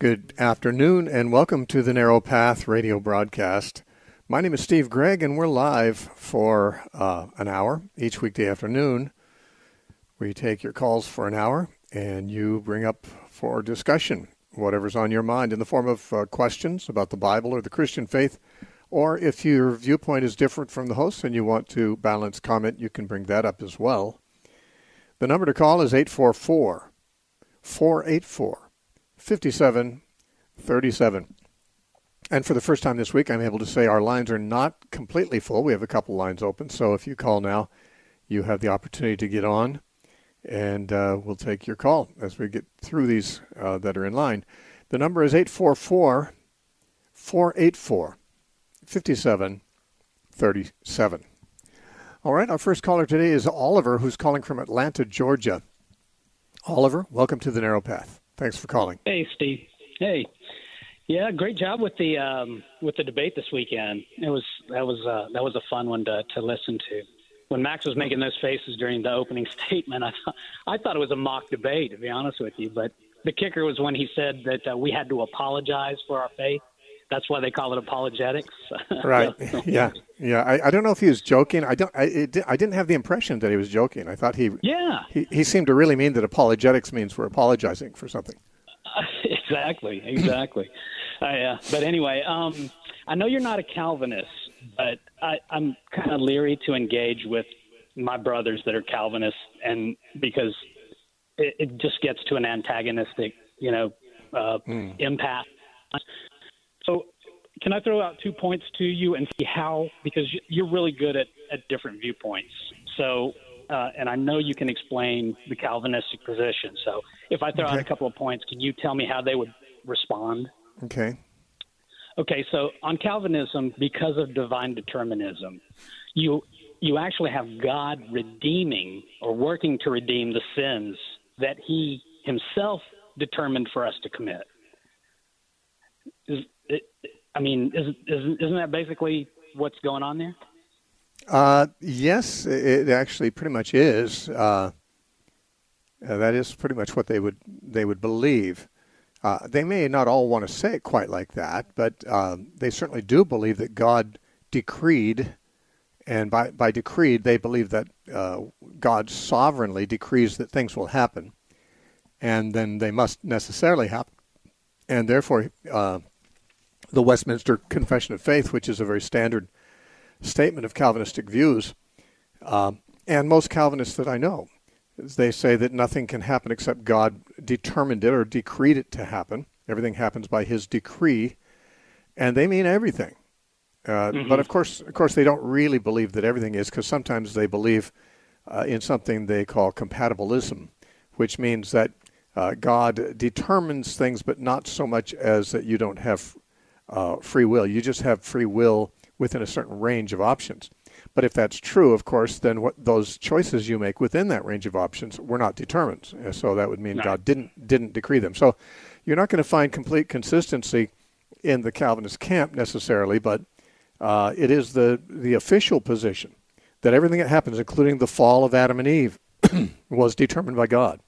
Good afternoon and welcome to the Narrow Path radio broadcast. My name is Steve Gregg and we're live for uh, an hour each weekday afternoon. We take your calls for an hour and you bring up for discussion whatever's on your mind in the form of uh, questions about the Bible or the Christian faith. Or if your viewpoint is different from the host and you want to balance comment, you can bring that up as well. The number to call is 844 484 5737. And for the first time this week, I'm able to say our lines are not completely full. We have a couple lines open. So if you call now, you have the opportunity to get on, and uh, we'll take your call as we get through these uh, that are in line. The number is 844 484 5737. All right, our first caller today is Oliver, who's calling from Atlanta, Georgia. Oliver, welcome to the Narrow Path. Thanks for calling. Hey, Steve. Hey. Yeah, great job with the um, with the debate this weekend. It was that was uh, that was a fun one to to listen to. When Max was making those faces during the opening statement, I thought I thought it was a mock debate, to be honest with you. But the kicker was when he said that uh, we had to apologize for our faith. That's why they call it apologetics. right. yeah. Yeah. I, I don't know if he was joking. I don't. I, it, I didn't have the impression that he was joking. I thought he. Yeah. He, he seemed to really mean that apologetics means we're apologizing for something. Uh, exactly. Exactly. uh, but anyway, um, I know you're not a Calvinist, but I, I'm kind of leery to engage with my brothers that are Calvinists, and because it, it just gets to an antagonistic, you know, uh, mm. impasse so, can I throw out two points to you and see how? Because you're really good at, at different viewpoints. So, uh, and I know you can explain the Calvinistic position. So, if I throw okay. out a couple of points, can you tell me how they would respond? Okay. Okay, so on Calvinism, because of divine determinism, you you actually have God redeeming or working to redeem the sins that He Himself determined for us to commit. Is, it, I mean, isn't, isn't that basically what's going on there? Uh, yes, it actually pretty much is. Uh, uh, that is pretty much what they would they would believe. Uh, they may not all want to say it quite like that, but um, they certainly do believe that God decreed, and by by decreed they believe that uh, God sovereignly decrees that things will happen, and then they must necessarily happen, and therefore uh, the Westminster Confession of Faith, which is a very standard statement of Calvinistic views, uh, and most Calvinists that I know, they say that nothing can happen except God determined it or decreed it to happen. Everything happens by His decree, and they mean everything. Uh, mm-hmm. But of course, of course, they don't really believe that everything is, because sometimes they believe uh, in something they call compatibilism, which means that uh, God determines things, but not so much as that you don't have uh, free will. You just have free will within a certain range of options. But if that's true, of course, then what those choices you make within that range of options were not determined. So that would mean no. God didn't didn't decree them. So you're not going to find complete consistency in the Calvinist camp necessarily, but uh, it is the the official position that everything that happens, including the fall of Adam and Eve, was determined by God,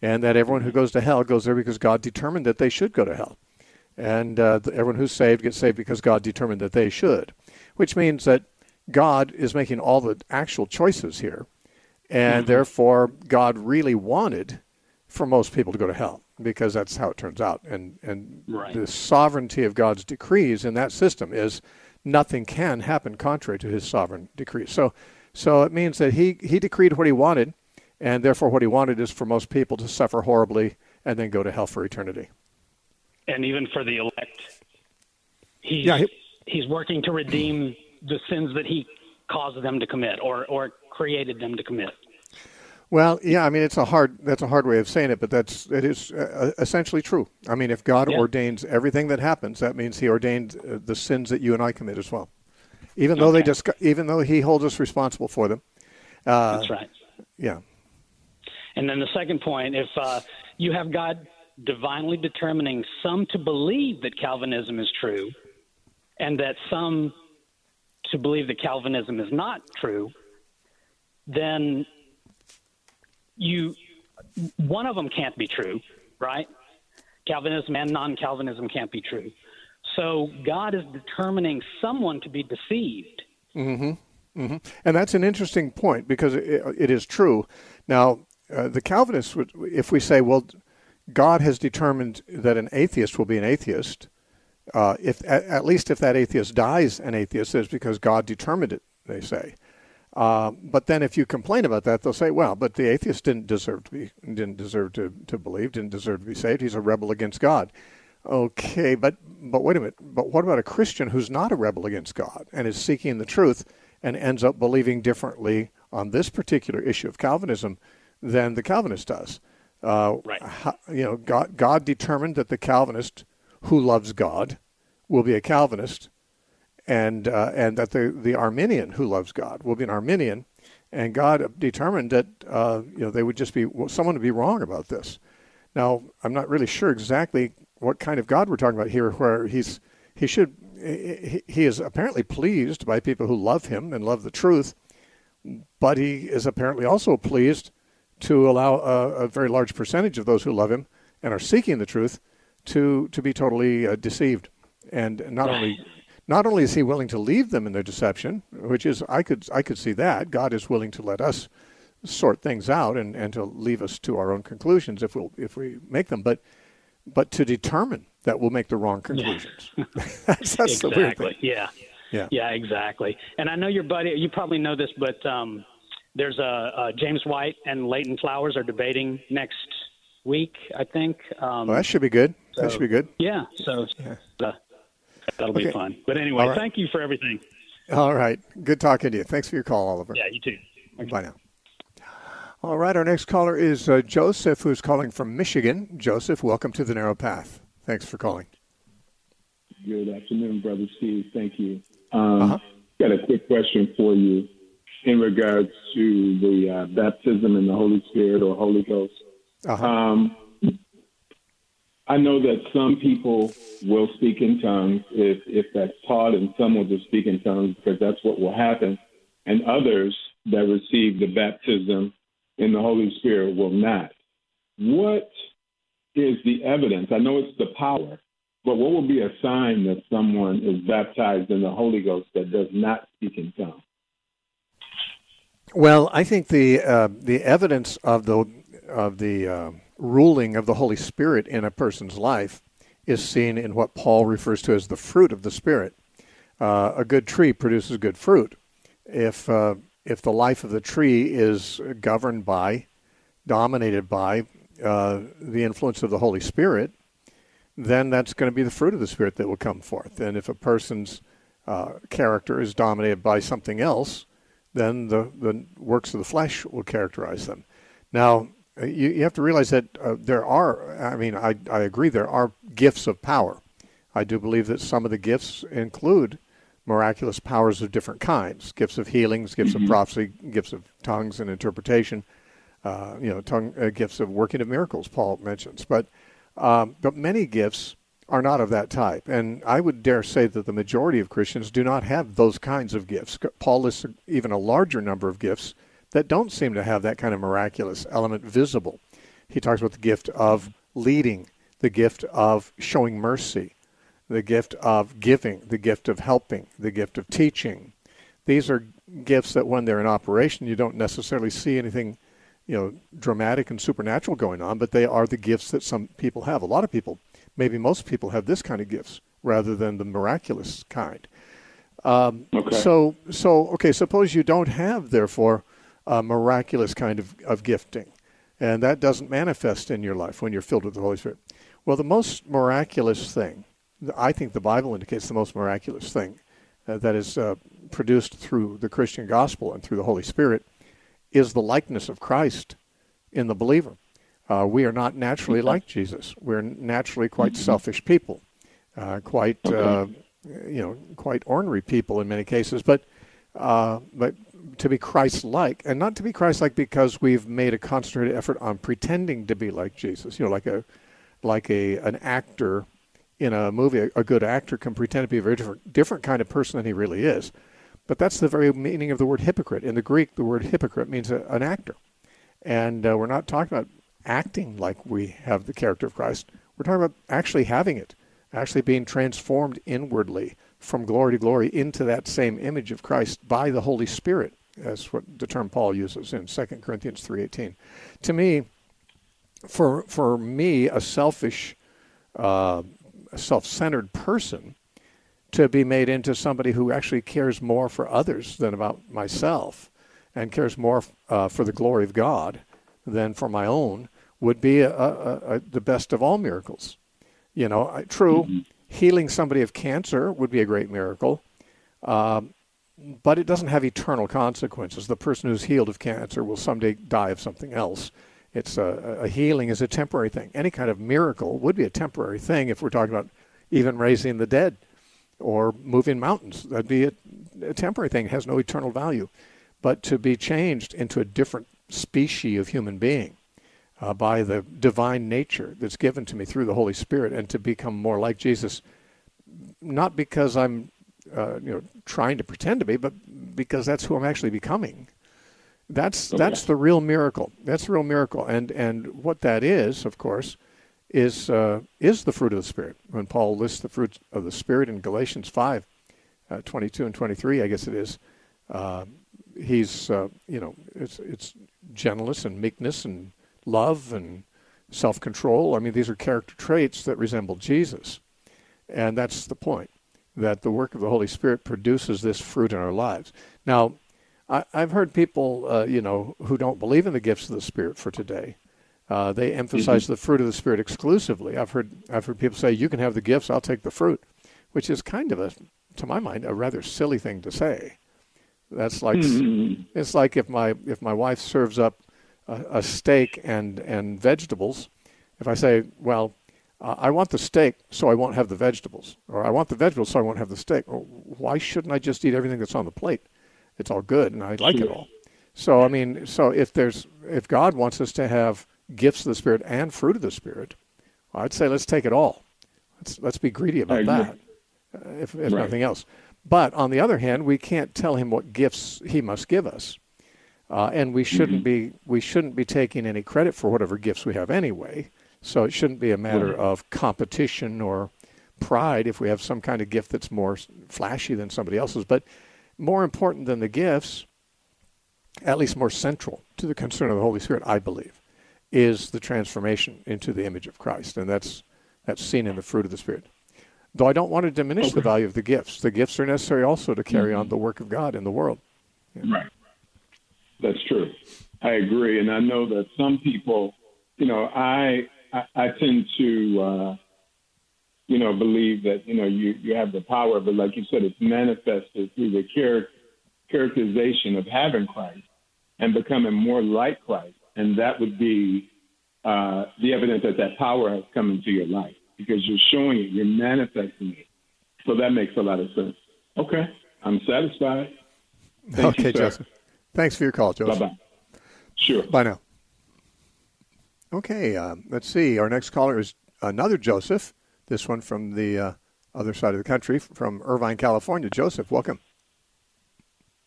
and that everyone who goes to hell goes there because God determined that they should go to hell and uh, everyone who's saved gets saved because God determined that they should, which means that God is making all the actual choices here, and mm-hmm. therefore God really wanted for most people to go to hell because that's how it turns out, and and right. the sovereignty of God's decrees in that system is nothing can happen contrary to His sovereign decrees. So, so it means that He He decreed what He wanted, and therefore what He wanted is for most people to suffer horribly and then go to hell for eternity and even for the elect. He's, yeah, he, he's working to redeem the sins that he caused them to commit or, or created them to commit. Well, yeah, I mean it's a hard that's a hard way of saying it, but that's it is uh, essentially true. I mean, if God yeah. ordains everything that happens, that means He ordained uh, the sins that you and I commit as well, even though okay. they just even though He holds us responsible for them. Uh, that's right. Yeah. And then the second point, if uh, you have God divinely determining some to believe that Calvinism is true and that some to believe that Calvinism is not true, then you one of them can't be true, right? Calvinism and non Calvinism can't be true. So God is determining someone to be deceived. Mm-hmm. Mm-hmm. And that's an interesting point because it, it is true. Now, uh, the Calvinists, would, if we say, well, God has determined that an atheist will be an atheist, uh, if at, at, least if that atheist dies an atheist, it's because God determined it. They say. Uh, but then, if you complain about that, they'll say, "Well, but the atheist didn't deserve to be, didn't deserve to, to believe, didn't deserve to be saved. He's a rebel against God." Okay, but but wait a minute. But what about a Christian who's not a rebel against God and is seeking the truth and ends up believing differently on this particular issue of Calvinism than the Calvinist does? Uh, right. you know, God, God determined that the Calvinist who loves God will be a Calvinist, and uh, and that the the Arminian who loves God will be an Arminian, and God determined that uh, you know they would just be someone to be wrong about this. Now, I'm not really sure exactly what kind of God we're talking about here, where he's he should he, he is apparently pleased by people who love him and love the truth, but he is apparently also pleased to allow a, a very large percentage of those who love him and are seeking the truth to to be totally uh, deceived. And not only not only is he willing to leave them in their deception, which is I could I could see that God is willing to let us sort things out and, and to leave us to our own conclusions if we we'll, if we make them, but but to determine that we'll make the wrong conclusions. Yeah. that's, that's exactly. the weird thing. Yeah. Yeah. Yeah. Exactly. And I know your buddy. You probably know this, but um, there's a, a James White and Leighton Flowers are debating next week. I think. Um, well, that should be good. So, that should be good. Yeah. So yeah. Uh, that'll okay. be fun. But anyway, right. thank you for everything. All right. Good talking to you. Thanks for your call, Oliver. Yeah. You too. Okay. Bye now. All right. Our next caller is uh, Joseph, who's calling from Michigan. Joseph, welcome to the Narrow Path. Thanks for calling. Good afternoon, Brother Steve. Thank you. Um, uh-huh. Got a quick question for you in regards to the uh, baptism in the Holy Spirit or Holy Ghost. Uh-huh. Um, I know that some people will speak in tongues if, if that's taught, and some will just speak in tongues because that's what will happen. And others that receive the baptism in the Holy Spirit will not. What is the evidence? I know it's the power, but what will be a sign that someone is baptized in the Holy Ghost that does not speak in tongues? Well, I think the uh, the evidence of the of the uh, ruling of the Holy Spirit in a person's life is seen in what Paul refers to as the fruit of the Spirit. Uh, a good tree produces good fruit. If uh, if the life of the tree is governed by, dominated by uh, the influence of the Holy Spirit, then that's going to be the fruit of the Spirit that will come forth. And if a person's uh, character is dominated by something else, then the, the works of the flesh will characterize them. Now, uh, you, you have to realize that uh, there are, I mean, I, I agree, there are gifts of power. I do believe that some of the gifts include miraculous powers of different kinds gifts of healings, gifts mm-hmm. of prophecy, gifts of tongues and interpretation, uh, you know, tongue, uh, gifts of working of miracles, Paul mentions. But, um, but many gifts are not of that type. And I would dare say that the majority of Christians do not have those kinds of gifts. Paul lists even a larger number of gifts that don't seem to have that kind of miraculous element visible. He talks about the gift of leading, the gift of showing mercy, the gift of giving, the gift of helping, the gift of teaching. These are gifts that when they're in operation, you don't necessarily see anything, you know, dramatic and supernatural going on, but they are the gifts that some people have. A lot of people, maybe most people, have this kind of gifts rather than the miraculous kind. Um, okay. So, so okay. Suppose you don't have, therefore, a miraculous kind of, of gifting, and that doesn't manifest in your life when you're filled with the Holy Spirit. Well, the most miraculous thing I think the Bible indicates the most miraculous thing uh, that is uh, produced through the Christian gospel and through the Holy Spirit is the likeness of Christ in the believer. Uh, we are not naturally like Jesus. We're naturally quite mm-hmm. selfish people, uh, quite uh, you know, quite ornery people in many cases. But uh, but to be Christ-like, and not to be Christ-like because we've made a concentrated effort on pretending to be like Jesus. You know, like a like a an actor in a movie, a, a good actor can pretend to be a very different, different kind of person than he really is. But that's the very meaning of the word hypocrite. In the Greek, the word hypocrite means a, an actor. And uh, we're not talking about acting like we have the character of Christ. We're talking about actually having it, actually being transformed inwardly from glory to glory into that same image of Christ by the Holy Spirit. That's what the term Paul uses in 2 Corinthians 3:18. To me, for for me, a selfish, uh, self-centered person, to be made into somebody who actually cares more for others than about myself, and cares more uh, for the glory of God than for my own, would be a, a, a, the best of all miracles. You know, true, mm-hmm. healing somebody of cancer would be a great miracle. Um, but it doesn't have eternal consequences. The person who's healed of cancer will someday die of something else. It's a, a, healing is a temporary thing. Any kind of miracle would be a temporary thing if we're talking about even raising the dead or moving mountains. That'd be a, a temporary thing. It has no eternal value. But to be changed into a different species of human being uh, by the divine nature that's given to me through the Holy Spirit and to become more like Jesus, not because I'm uh, you know trying to pretend to be, but because that's who I'm actually becoming. That's okay. that's the real miracle. That's the real miracle, and and what that is, of course, is uh, is the fruit of the spirit. When Paul lists the fruits of the spirit in Galatians five, uh, 22 and twenty three, I guess it is. Uh, he's uh, you know it's it's gentleness and meekness and love and self control. I mean, these are character traits that resemble Jesus, and that's the point that the work of the Holy Spirit produces this fruit in our lives. Now, I, have heard people, uh, you know, who don't believe in the gifts of the Spirit for today. Uh, they emphasize mm-hmm. the fruit of the Spirit exclusively. I've heard I've heard people say, "You can have the gifts, I'll take the fruit," which is kind of a, to my mind, a rather silly thing to say. That's like mm-hmm. it's like if my if my wife serves up a, a steak and and vegetables, if I say, "Well, uh, I want the steak so I won't have the vegetables, or I want the vegetables so I won't have the steak. Well, why shouldn't I just eat everything that's on the plate? It's all good, and I like it all. So I mean, so if there's if God wants us to have gifts of the Spirit and fruit of the Spirit, I'd say let's take it all. Let's let's be greedy about that, uh, if, if right. nothing else. But on the other hand, we can't tell him what gifts he must give us, uh, and we shouldn't mm-hmm. be we shouldn't be taking any credit for whatever gifts we have anyway. So it shouldn't be a matter of competition or pride if we have some kind of gift that's more flashy than somebody else's. But more important than the gifts, at least more central to the concern of the Holy Spirit, I believe, is the transformation into the image of Christ. And that's, that's seen in the fruit of the Spirit. Though I don't want to diminish okay. the value of the gifts. The gifts are necessary also to carry mm-hmm. on the work of God in the world. Yeah. Right. That's true. I agree. And I know that some people, you know, I I, I tend to, uh, you know, believe that you know you you have the power, but like you said, it's manifested through the char- characterization of having Christ and becoming more like Christ, and that would be uh, the evidence that that power has come into your life because you're showing it, you're manifesting it. So that makes a lot of sense. Okay, I'm satisfied. Thank okay, you, Joseph. Thanks for your call, Joseph. Bye bye. Sure. Bye now. Okay, uh, let's see. Our next caller is another Joseph. This one from the uh, other side of the country, from Irvine, California. Joseph, welcome.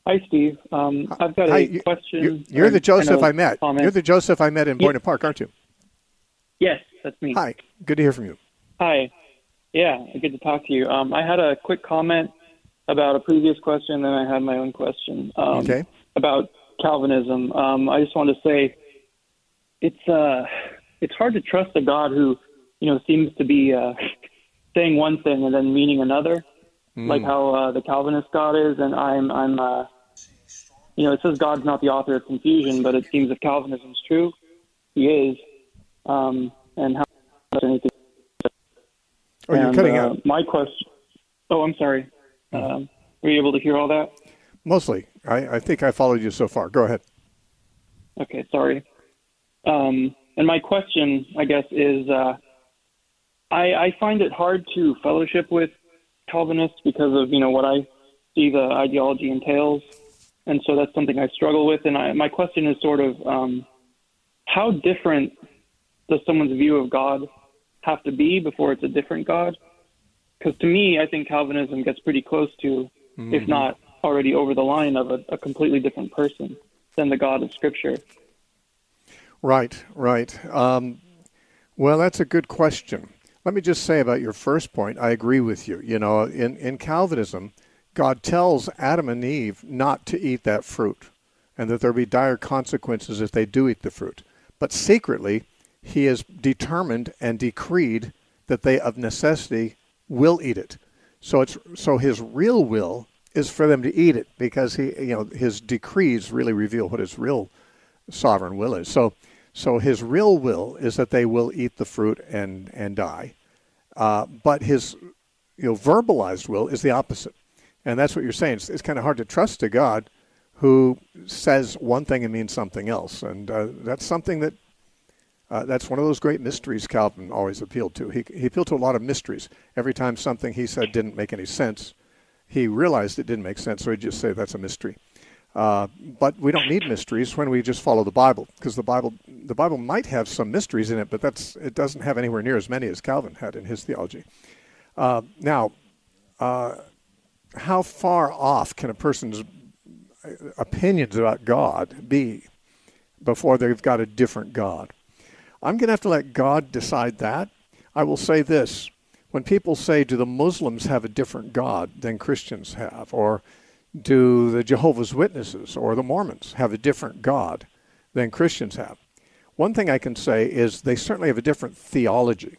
Hi, Steve. Um, I've got a Hi, question. You're, you're the Joseph I met. Comment. You're the Joseph I met in Boynton Park, aren't you? Yes, that's me. Hi. Good to hear from you. Hi. Yeah, good to talk to you. Um, I had a quick comment about a previous question, then I had my own question. Um, okay. About Calvinism. Um, I just wanted to say it's uh, it's hard to trust a God who, you know, seems to be uh, saying one thing and then meaning another, mm. like how uh, the Calvinist God is. And I'm I'm uh, you know, it says God's not the author of confusion, but it seems if Calvinism is true, He is. Um, and how anything. Oh, you're cutting uh, out. My question. Oh, I'm sorry. Mm. Um, were you able to hear all that? Mostly. I, I think I followed you so far. Go ahead. Okay, sorry. Um, and my question, I guess, is uh, I, I find it hard to fellowship with Calvinists because of you know what I see the ideology entails, and so that's something I struggle with. And I, my question is sort of um, how different does someone's view of God have to be before it's a different God? Because to me, I think Calvinism gets pretty close to, mm-hmm. if not already over the line, of a, a completely different person than the God of Scripture. Right, right. Um, well, that's a good question. Let me just say about your first point, I agree with you. You know, in, in Calvinism, God tells Adam and Eve not to eat that fruit and that there will be dire consequences if they do eat the fruit. But secretly, he has determined and decreed that they of necessity will eat it. So it's so his real will is for them to eat it because he you know his decrees really reveal what his real sovereign will is. So so his real will is that they will eat the fruit and and die. Uh, but his you know verbalized will is the opposite. And that's what you're saying. It's, it's kind of hard to trust a God who says one thing and means something else. And uh, that's something that uh, that's one of those great mysteries Calvin always appealed to. He, he appealed to a lot of mysteries. Every time something he said didn't make any sense, he realized it didn't make sense, so he'd just say that's a mystery. Uh, but we don't need mysteries when we just follow the Bible, because the Bible the Bible might have some mysteries in it, but that's it doesn't have anywhere near as many as Calvin had in his theology. Uh, now, uh, how far off can a person's opinions about God be before they've got a different God? I'm going to have to let God decide that. I will say this when people say, do the Muslims have a different God than Christians have? Or do the Jehovah's Witnesses or the Mormons have a different God than Christians have? One thing I can say is they certainly have a different theology.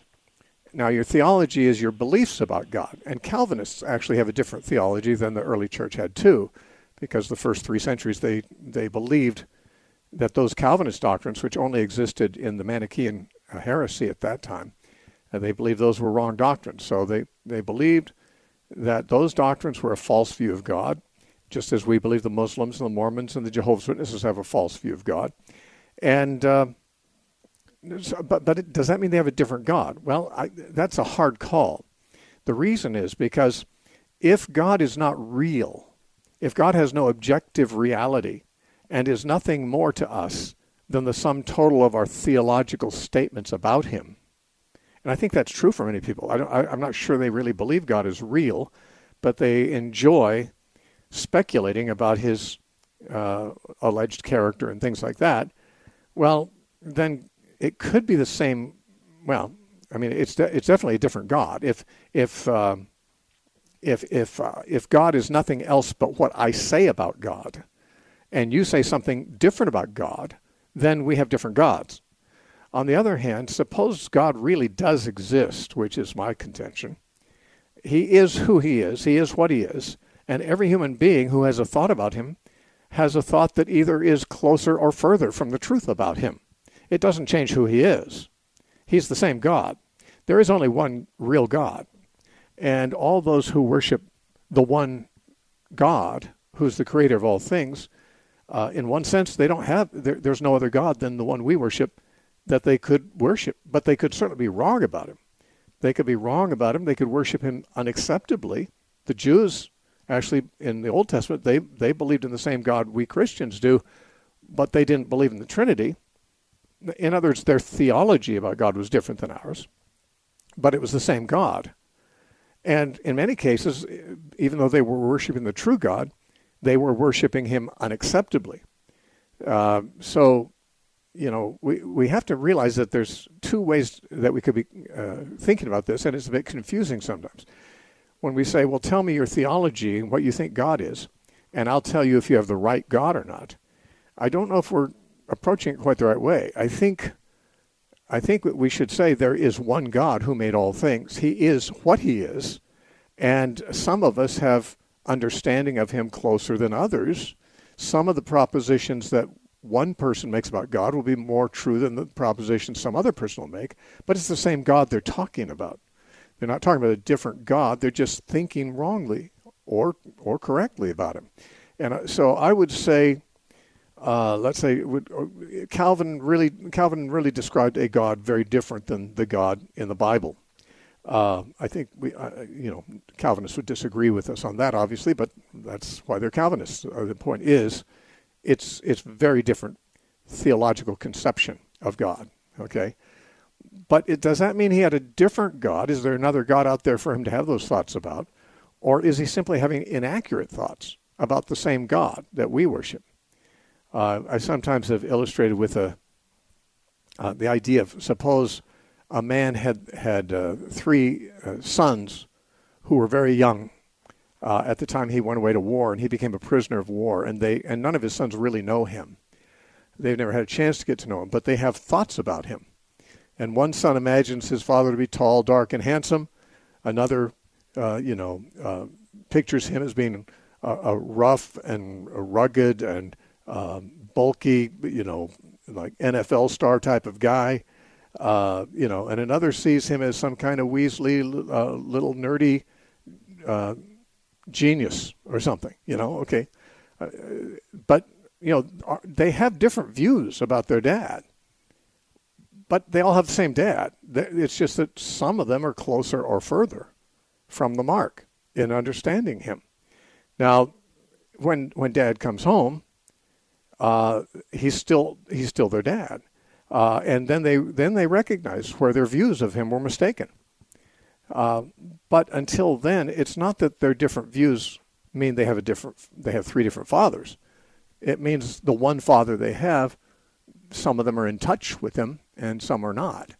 Now, your theology is your beliefs about God, and Calvinists actually have a different theology than the early church had too, because the first three centuries they, they believed that those Calvinist doctrines, which only existed in the Manichaean heresy at that time, and they believed those were wrong doctrines. So they, they believed that those doctrines were a false view of God, just as we believe the Muslims and the Mormons and the Jehovah's Witnesses have a false view of God. And uh, but but it, does that mean they have a different God? Well, I, that's a hard call. The reason is because if God is not real, if God has no objective reality, and is nothing more to us than the sum total of our theological statements about Him, and I think that's true for many people. I am not sure they really believe God is real, but they enjoy speculating about His uh, alleged character and things like that. Well, then it could be the same. Well, I mean, it's de- it's definitely a different God. If if uh, if if uh, if God is nothing else but what I say about God, and you say something different about God, then we have different gods. On the other hand, suppose God really does exist, which is my contention. He is who he is, he is what he is, and every human being who has a thought about him has a thought that either is closer or further from the truth about him. It doesn't change who he is. He's the same God. There is only one real God. And all those who worship the one God, who's the creator of all things, uh, in one sense, they don't have, there, there's no other God than the one we worship that they could worship, but they could certainly be wrong about him. They could be wrong about him. They could worship him unacceptably. The Jews, actually, in the Old Testament, they, they believed in the same God we Christians do, but they didn't believe in the Trinity. In other words, their theology about God was different than ours, but it was the same God. And in many cases, even though they were worshiping the true God, they were worshiping him unacceptably. Uh, so you know, we, we have to realize that there's two ways that we could be uh, thinking about this, and it's a bit confusing sometimes. When we say, well, tell me your theology and what you think God is, and I'll tell you if you have the right God or not, I don't know if we're approaching it quite the right way. I think, I think we should say there is one God who made all things. He is what he is, and some of us have understanding of him closer than others. Some of the propositions that one person makes about God will be more true than the proposition some other person will make, but it's the same God they're talking about. They're not talking about a different God, they're just thinking wrongly or or correctly about him. And uh, so I would say uh, let's say would, uh, Calvin really Calvin really described a God very different than the God in the Bible. Uh, I think we, uh, you know, Calvinists would disagree with us on that, obviously, but that's why they're Calvinists. Uh, the point is, it's it's very different theological conception of God. Okay, but it does that mean he had a different God? Is there another God out there for him to have those thoughts about, or is he simply having inaccurate thoughts about the same God that we worship? Uh, I sometimes have illustrated with a uh, the idea of suppose a man had had uh, three uh, sons who were very young uh, at the time he went away to war, and he became a prisoner of war. And they and none of his sons really know him. They've never had a chance to get to know him, but they have thoughts about him. And one son imagines his father to be tall, dark, and handsome. Another, uh, you know, uh, pictures him as being a, rough and rugged and um, bulky, you know, like NFL star type of guy. Uh, you know, and another sees him as some kind of Weasley, uh, little nerdy uh, genius or something. You know, okay, uh, but you know they have different views about their dad, but they all have the same dad. It's just that some of them are closer or further from the mark in understanding him. Now, when when dad comes home, uh, he's still he's still their dad, uh, and then they then they recognize where their views of him were mistaken. Uh, but until then, it's not that their different views mean they have a different they have three different fathers. It means the one father they have, some of them are in touch with him and some are not.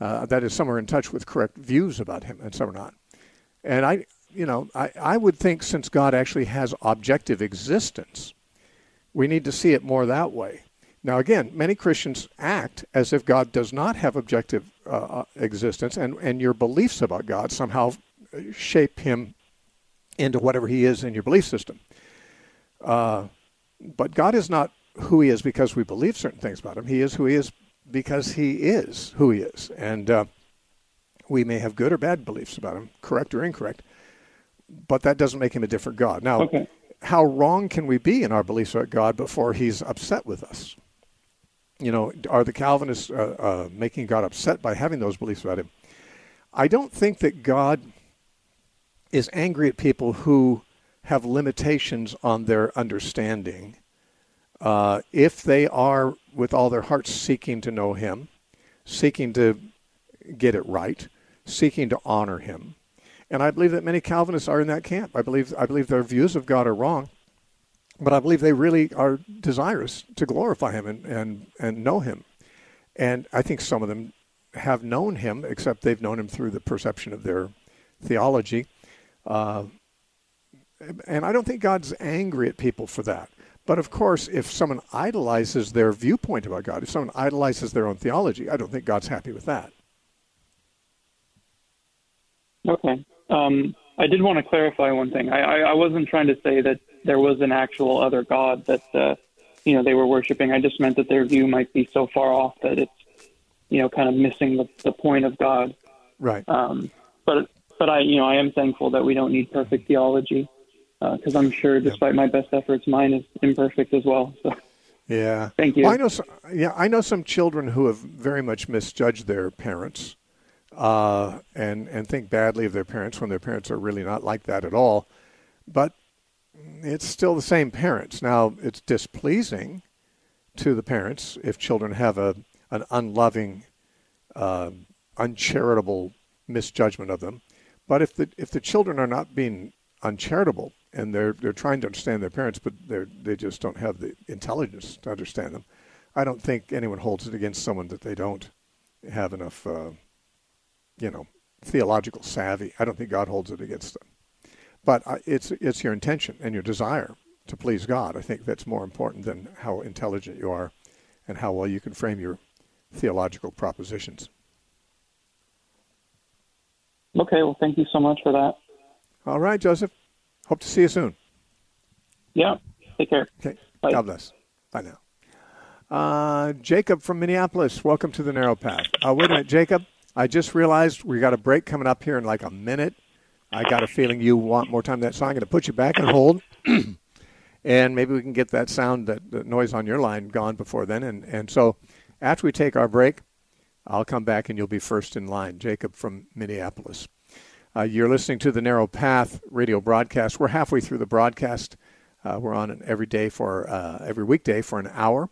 Uh, that is, some are in touch with correct views about him and some are not. And I, you know, I, I would think since God actually has objective existence, we need to see it more that way. Now, again, many Christians act as if God does not have objective uh, uh, existence, and, and your beliefs about God somehow shape him into whatever he is in your belief system. Uh, but God is not who he is because we believe certain things about him. He is who he is because he is who he is. And uh, we may have good or bad beliefs about him, correct or incorrect, but that doesn't make him a different God. Now, okay how wrong can we be in our beliefs about God before He's upset with us? You know, are the Calvinists uh, uh, making God upset by having those beliefs about Him? I don't think that God is angry at people who have limitations on their understanding. Uh, if they are, with all their hearts, seeking to know Him, seeking to get it right, seeking to honor Him, and I believe that many Calvinists are in that camp. I believe I believe their views of God are wrong, but I believe they really are desirous to glorify Him and and, and know Him. And I think some of them have known Him, except they've known Him through the perception of their theology. Uh, and I don't think God's angry at people for that. But of course, if someone idolizes their viewpoint about God, if someone idolizes their own theology, I don't think God's happy with that. Okay. Um, I did want to clarify one thing. I, I, I, wasn't trying to say that there was an actual other god that uh, you know they were worshiping. I just meant that their view might be so far off that it's you know kind of missing the, the point of God. Right. Um, but but I you know I am thankful that we don't need perfect theology because uh, I'm sure, despite yeah. my best efforts, mine is imperfect as well. So. Yeah. Thank you. Well, I know. Some, yeah, I know some children who have very much misjudged their parents uh, and and think badly of their parents when their parents are really not like that at all. But it's still the same parents. Now it's displeasing to the parents if children have a an unloving, uh, uncharitable misjudgment of them. But if the if the children are not being uncharitable and they're they're trying to understand their parents, but they they just don't have the intelligence to understand them, I don't think anyone holds it against someone that they don't have enough. Uh, you know, theological savvy. I don't think God holds it against them. But it's it's your intention and your desire to please God. I think that's more important than how intelligent you are and how well you can frame your theological propositions. Okay, well, thank you so much for that. All right, Joseph. Hope to see you soon. Yeah, take care. Okay, Bye. God bless. Bye now. Uh, Jacob from Minneapolis, welcome to the Narrow Path. Uh, wait a minute, Jacob. I just realized we got a break coming up here in like a minute. I got a feeling you want more time that so I'm going to put you back and hold. and maybe we can get that sound, that, that noise on your line gone before then. And, and so after we take our break, I'll come back and you'll be first in line. Jacob from Minneapolis. Uh, you're listening to the Narrow Path radio broadcast. We're halfway through the broadcast. Uh, we're on every day for uh, every weekday for an hour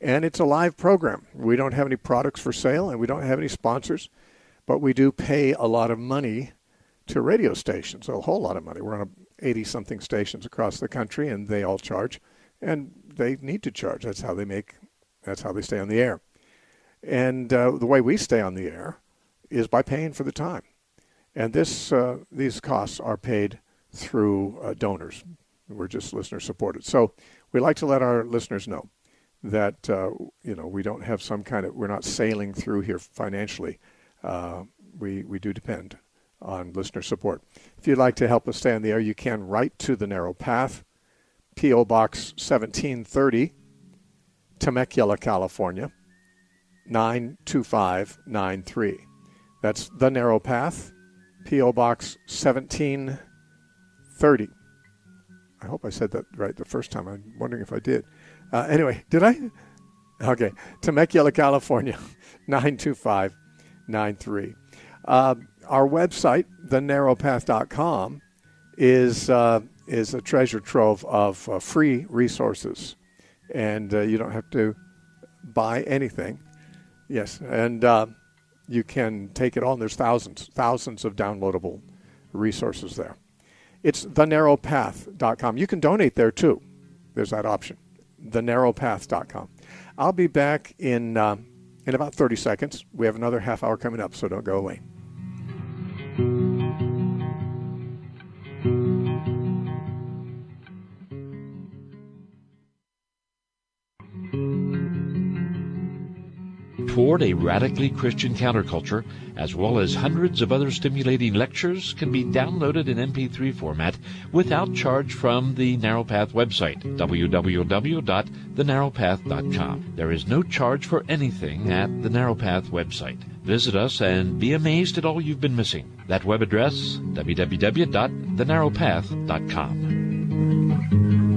and it's a live program. We don't have any products for sale and we don't have any sponsors, but we do pay a lot of money to radio stations, a whole lot of money. We're on 80 something stations across the country and they all charge and they need to charge. That's how they make that's how they stay on the air. And uh, the way we stay on the air is by paying for the time. And this, uh, these costs are paid through uh, donors. We're just listener supported. So we like to let our listeners know that uh, you know we don't have some kind of we're not sailing through here financially. Uh, we we do depend on listener support. If you'd like to help us stay on the air, you can write to the Narrow Path, P.O. Box 1730, Temecula, California 92593. That's the Narrow Path, P.O. Box 1730. I hope I said that right the first time. I'm wondering if I did. Uh, anyway, did I? Okay. Temecula, California, 92593. Uh, our website, thenarrowpath.com, is, uh, is a treasure trove of uh, free resources. And uh, you don't have to buy anything. Yes. And uh, you can take it on. There's thousands, thousands of downloadable resources there. It's thenarrowpath.com. You can donate there too. There's that option. Thenarrowpath.com. I'll be back in uh, in about 30 seconds. We have another half hour coming up, so don't go away. Toward a radically Christian counterculture, as well as hundreds of other stimulating lectures, can be downloaded in MP3 format without charge from the Narrow Path website, www.thenarrowpath.com. There is no charge for anything at the Narrow Path website. Visit us and be amazed at all you've been missing. That web address, www.thenarrowpath.com.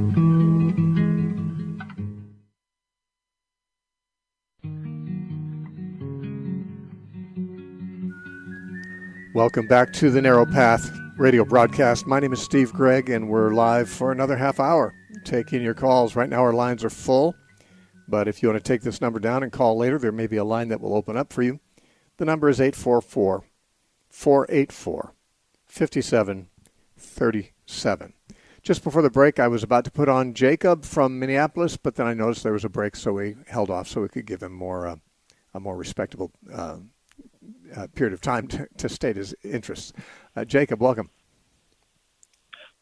Welcome back to the Narrow Path radio broadcast. My name is Steve Gregg, and we're live for another half hour taking your calls. Right now, our lines are full, but if you want to take this number down and call later, there may be a line that will open up for you. The number is 844 484 5737. Just before the break, I was about to put on Jacob from Minneapolis, but then I noticed there was a break, so we held off so we could give him more uh, a more respectable uh, uh, period of time to, to state his interests. Uh, Jacob, welcome.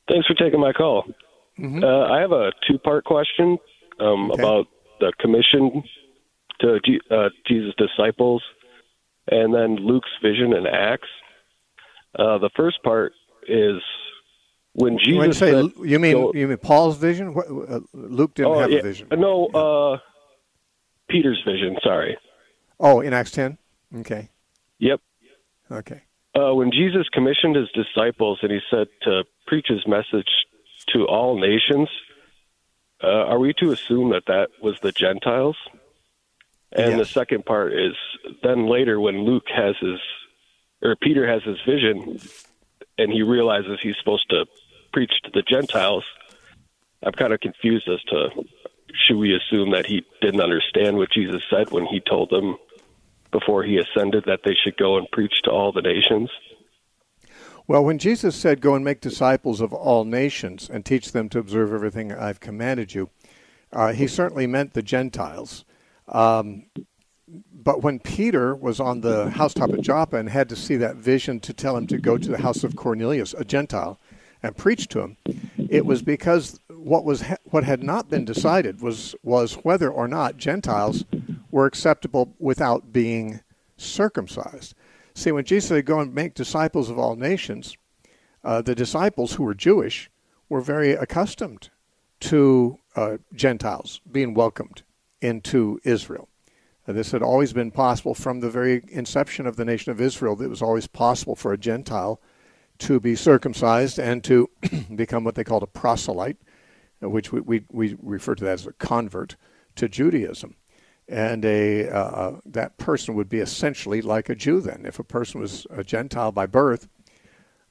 Thanks for taking my call. Mm-hmm. Uh, I have a two part question um, okay. about the commission to uh, Jesus' disciples and then Luke's vision in Acts. Uh, the first part is when Jesus. When you, say, said, you mean you mean Paul's vision? What, uh, Luke didn't oh, have yeah, a vision. No, Peter's vision. Sorry. Oh, in Acts ten. Okay. Yep. Okay. Uh, when Jesus commissioned his disciples and he said to preach his message to all nations, uh, are we to assume that that was the Gentiles? And yes. the second part is then later when Luke has his, or Peter has his vision, and he realizes he's supposed to preach to the Gentiles. I'm kind of confused as to should we assume that he didn't understand what Jesus said when he told them before he ascended that they should go and preach to all the nations? Well, when Jesus said, Go and make disciples of all nations and teach them to observe everything I've commanded you, uh, he certainly meant the Gentiles. Um, but when Peter was on the housetop at Joppa and had to see that vision to tell him to go to the house of Cornelius, a Gentile, and preach to him, it was because what was what had not been decided was was whether or not Gentiles were acceptable without being circumcised. See, when Jesus said, Go and make disciples of all nations, uh, the disciples who were Jewish were very accustomed to uh, Gentiles being welcomed into Israel. Uh, this had always been possible from the very inception of the nation of Israel. It was always possible for a Gentile to be circumcised and to become what they called a proselyte, uh, which we, we, we refer to that as a convert to Judaism and a uh, uh, that person would be essentially like a Jew then. If a person was a Gentile by birth,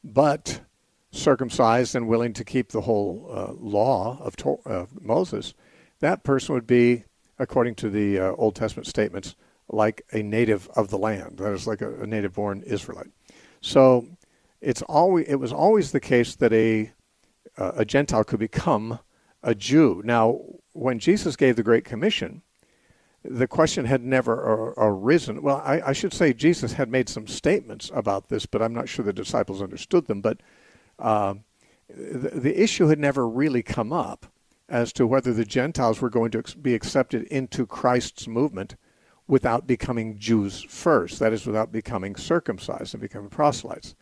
but circumcised and willing to keep the whole uh, law of, Moses, that person would be, according to the uh, Old Testament statements, like a native of the land. That is, like a, a native-born Israelite. So it's always it was always the case that a uh, a Gentile could become a Jew. Now, when Jesus gave the Great Commission the question had never arisen. Well, I, I, should say Jesus had made some statements about this, but I'm not sure the disciples understood them. But uh, the, the issue had never really come up as to whether the Gentiles were going to be accepted into Christ's movement without becoming Jews first, that is, without becoming circumcised and becoming proselytes.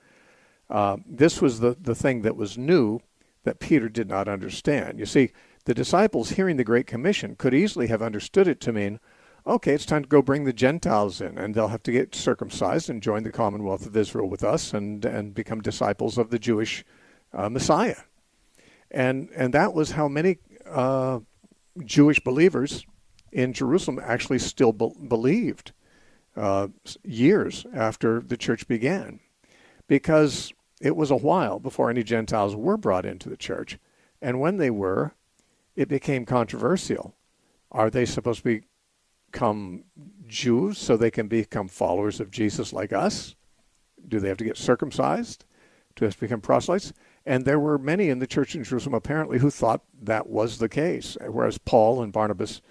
Uh, this was the, the thing that was new that Peter did not understand. You see, the disciples, hearing the Great Commission, could easily have understood it to mean, okay, it's time to go bring the Gentiles in, and they'll have to get circumcised and join the commonwealth of Israel with us and, and become disciples of the Jewish uh, Messiah. And, and that was how many uh, Jewish believers in Jerusalem actually still be- believed uh, years after the church began, because it was a while before any Gentiles were brought into the church. And when they were, it became controversial. Are they supposed to become Jews so they can become followers of Jesus like us? Do they have to get circumcised to become proselytes? And there were many in the church in Jerusalem apparently who thought that was the case, whereas Paul and Barnabas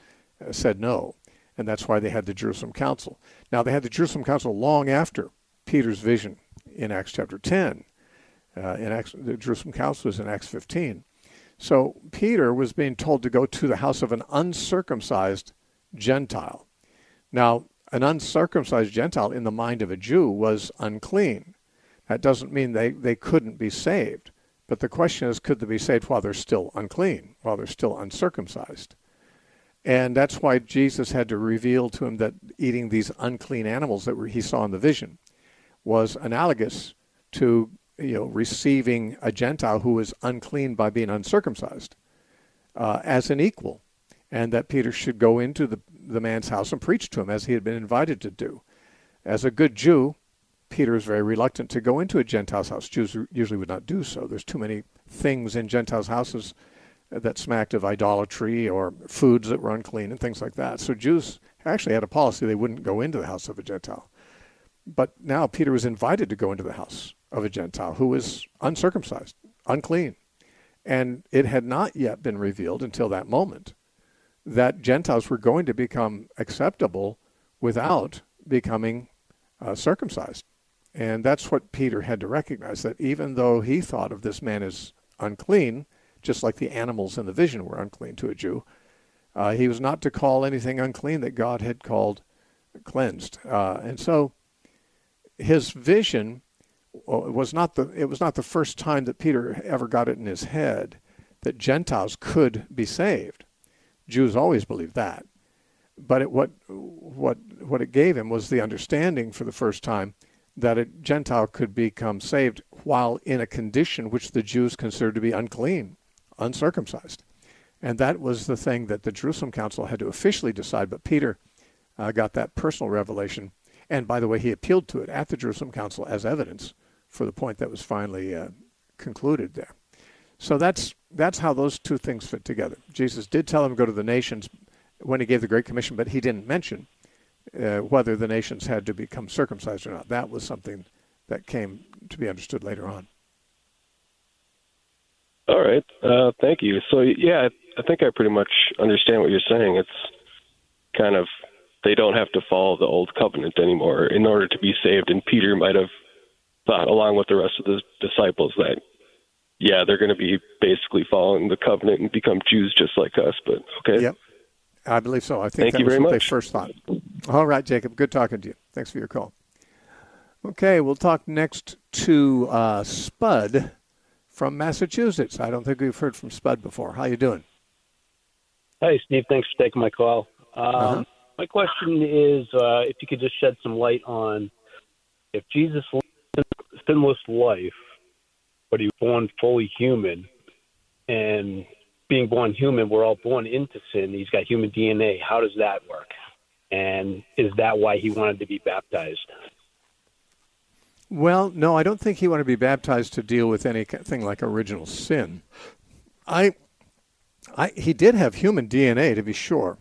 uh, said no. And that's why they had the Jerusalem Council. Now, they had the Jerusalem Council long after Peter's vision in Acts chapter 10. Uh, in Acts, the Jerusalem Council was in Acts 15. So Peter was being told to go to the house of an uncircumcised Gentile. Now, an uncircumcised Gentile in the mind of a Jew was unclean. That doesn't mean they, they couldn't be saved. But the question is, could they be saved while they're still unclean, while they're still uncircumcised? And that's why Jesus had to reveal to him that eating these unclean animals that he saw in the vision was analogous to you know, receiving a Gentile who was unclean by being uncircumcised uh, as an equal, and that Peter should go into the, the man's house and preach to him as he had been invited to do. As a good Jew, Peter is very reluctant to go into a Gentile's house. Jews usually would not do so. There's too many things in Gentiles' houses that smacked of idolatry or foods that were unclean and things like that. So Jews actually had a policy they wouldn't go into the house of a Gentile. But now Peter was invited to go into the house of a Gentile who was uncircumcised, unclean. And it had not yet been revealed until that moment that Gentiles were going to become acceptable without becoming uh, circumcised. And that's what Peter had to recognize that even though he thought of this man as unclean, just like the animals in the vision were unclean to a Jew, uh, he was not to call anything unclean that God had called cleansed. Uh, and so his vision well, it was not the it was not the first time that Peter ever got it in his head that Gentiles could be saved. Jews always believed that, but it, what what what it gave him was the understanding for the first time that a Gentile could become saved while in a condition which the Jews considered to be unclean, uncircumcised, and that was the thing that the Jerusalem Council had to officially decide. But Peter uh, got that personal revelation, and by the way, he appealed to it at the Jerusalem Council as evidence for the point that was finally uh, concluded there. So that's that's how those two things fit together. Jesus did tell him go to the nations when he gave the Great Commission, but he didn't mention uh, whether the nations had to become circumcised or not. That was something that came to be understood later on. All right, uh, thank you. So yeah, I think I pretty much understand what you're saying. It's kind of they don't have to follow the old covenant anymore in order to be saved, and Peter might have thought, along with the rest of the disciples, that yeah, they're going to be basically following the covenant and become Jews just like us. But okay. Yep. I believe so. I think Thank that was what much. they first thought. All right, Jacob. Good talking to you. Thanks for your call. Okay, we'll talk next to uh, Spud from Massachusetts. I don't think we've heard from Spud before. How you doing? Hey, Steve. Thanks for taking my call. Um, uh-huh. My question is, uh, if you could just shed some light on if Jesus sinless life, but he was born fully human. And being born human, we're all born into sin. He's got human DNA. How does that work? And is that why he wanted to be baptized? Well, no, I don't think he wanted to be baptized to deal with anything like original sin. I, I, he did have human DNA to be sure,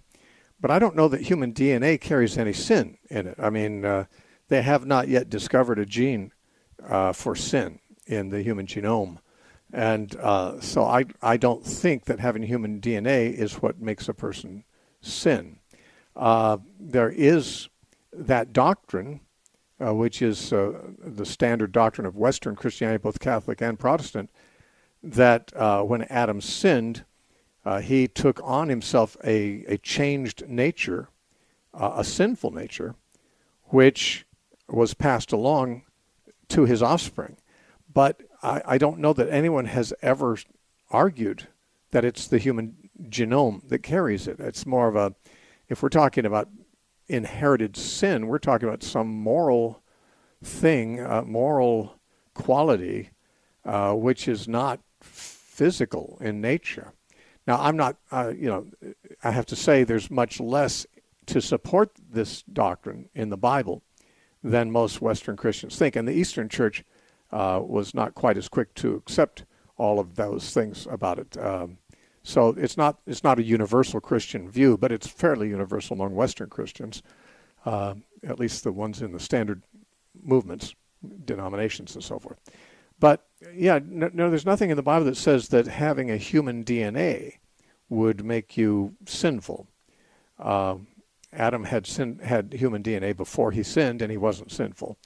but I don't know that human DNA carries any sin in it. I mean, uh, they have not yet discovered a gene uh, for sin in the human genome. And uh, so I, I don't think that having human DNA is what makes a person sin. Uh, there is that doctrine, uh, which is uh, the standard doctrine of Western Christianity, both Catholic and Protestant, that uh, when Adam sinned, he took on himself a, a changed nature, a sinful nature, which was passed along to his offspring. But I, I don't know that anyone has ever argued that it's the human genome that carries it. It's more of a, if we're talking about inherited sin, we're talking about some moral thing, uh, moral quality, uh, which is not physical in nature. Now, I'm not, uh, you know, I have to say there's much less to support this doctrine in the Bible than most Western Christians think. And the Eastern Church uh, was not quite as quick to accept all of those things about it. Um, so it's not it's not a universal Christian view, but it's fairly universal among Western Christians, uh, at least the ones in the standard movements, denominations, and so forth. But yeah, no, no, there's nothing in the Bible that says that having a human DNA would make you sinful. Uh, Adam had sin, had human DNA before he sinned, and he wasn't sinful.